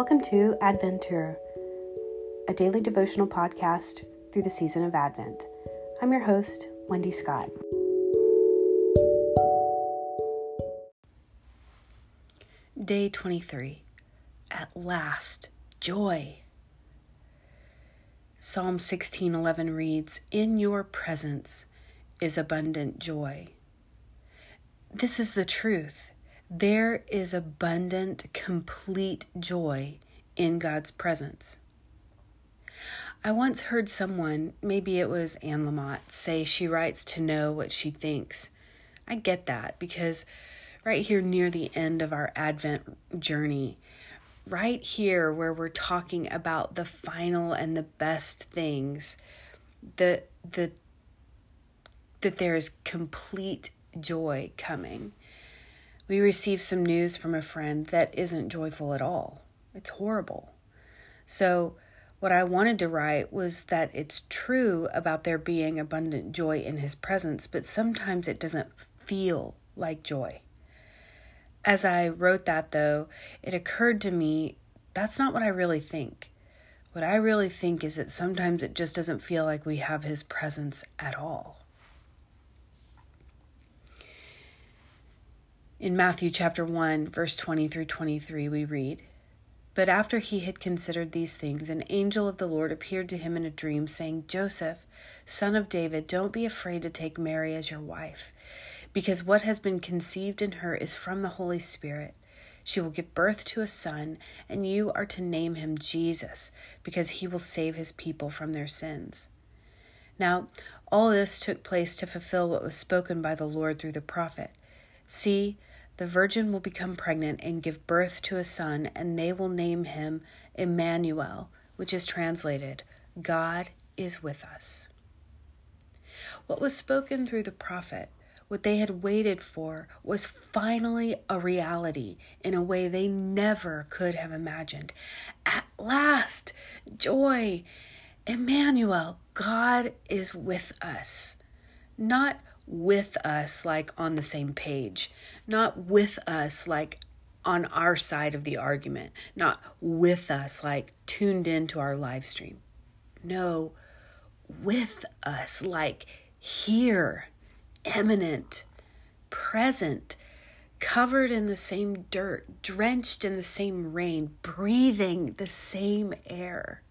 Welcome to Adventure, a daily devotional podcast through the season of Advent. I'm your host, Wendy Scott. Day 23. At last, joy. Psalm 16:11 reads, "In your presence is abundant joy." This is the truth. There is abundant, complete joy in God's presence. I once heard someone, maybe it was Anne Lamott, say she writes to know what she thinks. I get that because right here near the end of our Advent journey, right here where we're talking about the final and the best things, the the that there is complete joy coming. We receive some news from a friend that isn't joyful at all. It's horrible. So, what I wanted to write was that it's true about there being abundant joy in his presence, but sometimes it doesn't feel like joy. As I wrote that, though, it occurred to me that's not what I really think. What I really think is that sometimes it just doesn't feel like we have his presence at all. In Matthew chapter 1, verse 20 through 23, we read, But after he had considered these things, an angel of the Lord appeared to him in a dream, saying, Joseph, son of David, don't be afraid to take Mary as your wife, because what has been conceived in her is from the Holy Spirit. She will give birth to a son, and you are to name him Jesus, because he will save his people from their sins. Now, all this took place to fulfill what was spoken by the Lord through the prophet. See, the virgin will become pregnant and give birth to a son, and they will name him Emmanuel, which is translated, God is with us. What was spoken through the prophet, what they had waited for, was finally a reality in a way they never could have imagined. At last, joy, Emmanuel, God is with us. Not with us, like on the same page, not with us, like on our side of the argument, not with us, like tuned into our live stream. No, with us, like here, eminent, present, covered in the same dirt, drenched in the same rain, breathing the same air.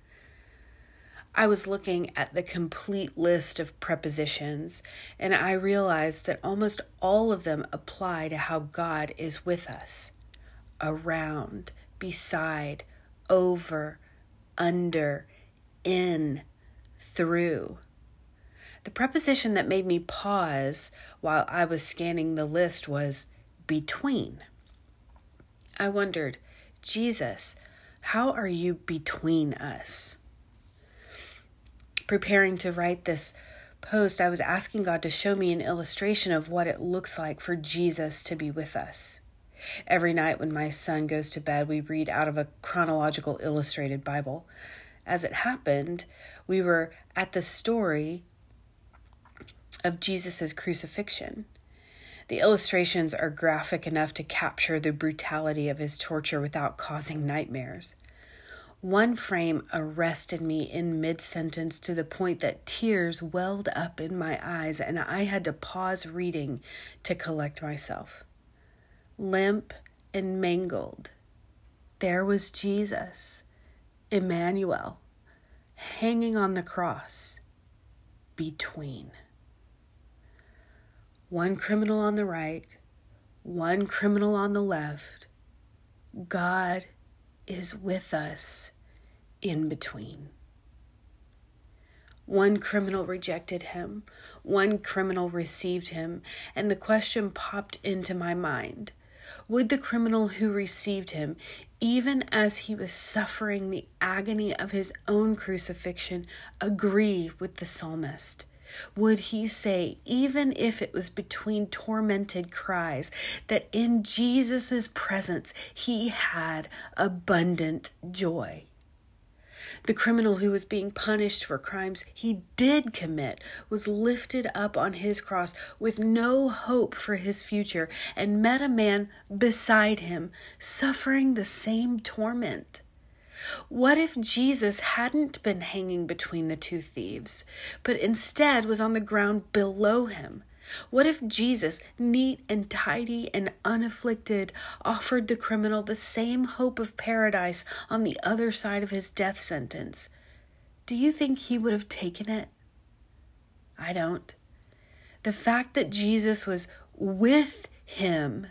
I was looking at the complete list of prepositions, and I realized that almost all of them apply to how God is with us around, beside, over, under, in, through. The preposition that made me pause while I was scanning the list was between. I wondered, Jesus, how are you between us? Preparing to write this post, I was asking God to show me an illustration of what it looks like for Jesus to be with us. Every night when my son goes to bed, we read out of a chronological illustrated Bible. As it happened, we were at the story of Jesus' crucifixion. The illustrations are graphic enough to capture the brutality of his torture without causing nightmares. One frame arrested me in mid sentence to the point that tears welled up in my eyes, and I had to pause reading to collect myself. Limp and mangled, there was Jesus, Emmanuel, hanging on the cross between. One criminal on the right, one criminal on the left. God is with us in between. One criminal rejected him, one criminal received him, and the question popped into my mind Would the criminal who received him, even as he was suffering the agony of his own crucifixion, agree with the psalmist? Would he say, even if it was between tormented cries, that in Jesus' presence he had abundant joy? The criminal who was being punished for crimes he did commit was lifted up on his cross with no hope for his future and met a man beside him suffering the same torment. What if Jesus hadn't been hanging between the two thieves, but instead was on the ground below him? What if Jesus, neat and tidy and unafflicted, offered the criminal the same hope of paradise on the other side of his death sentence? Do you think he would have taken it? I don't. The fact that Jesus was with him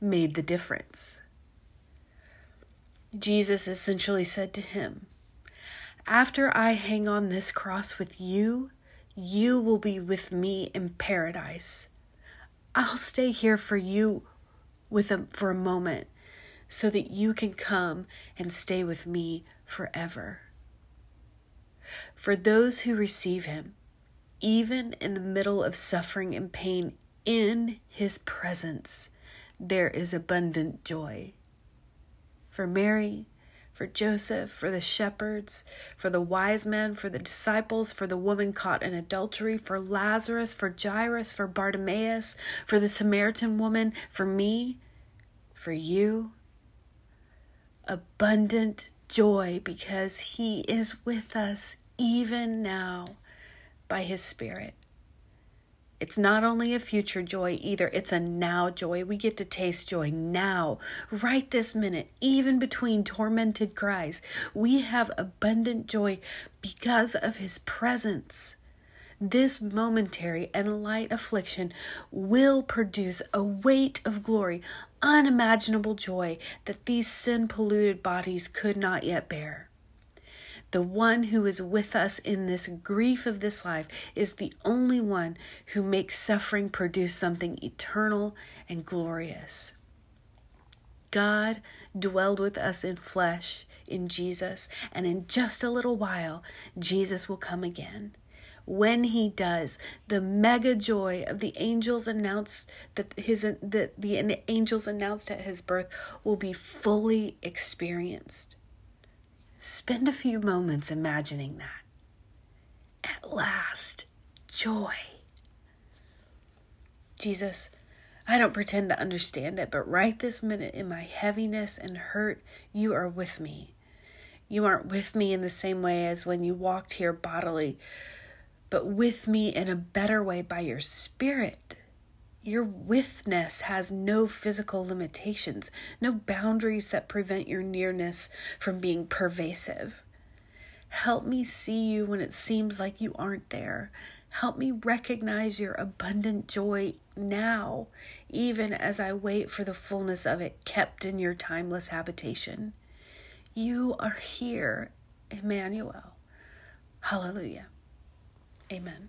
made the difference. Jesus essentially said to him, After I hang on this cross with you, you will be with me in paradise. I'll stay here for you with a, for a moment so that you can come and stay with me forever. For those who receive him, even in the middle of suffering and pain, in his presence, there is abundant joy. For Mary, for Joseph, for the shepherds, for the wise men, for the disciples, for the woman caught in adultery, for Lazarus, for Jairus, for Bartimaeus, for the Samaritan woman, for me, for you. Abundant joy because He is with us even now by His Spirit. It's not only a future joy either, it's a now joy. We get to taste joy now, right this minute, even between tormented cries. We have abundant joy because of His presence. This momentary and light affliction will produce a weight of glory, unimaginable joy that these sin polluted bodies could not yet bear. The one who is with us in this grief of this life is the only one who makes suffering produce something eternal and glorious. God dwelled with us in flesh in Jesus, and in just a little while, Jesus will come again. When he does, the mega joy of the angels announced that his that the angels announced at his birth will be fully experienced. Spend a few moments imagining that. At last, joy. Jesus, I don't pretend to understand it, but right this minute in my heaviness and hurt, you are with me. You aren't with me in the same way as when you walked here bodily, but with me in a better way by your spirit. Your withness has no physical limitations, no boundaries that prevent your nearness from being pervasive. Help me see you when it seems like you aren't there. Help me recognize your abundant joy now, even as I wait for the fullness of it kept in your timeless habitation. You are here, Emmanuel. Hallelujah. Amen.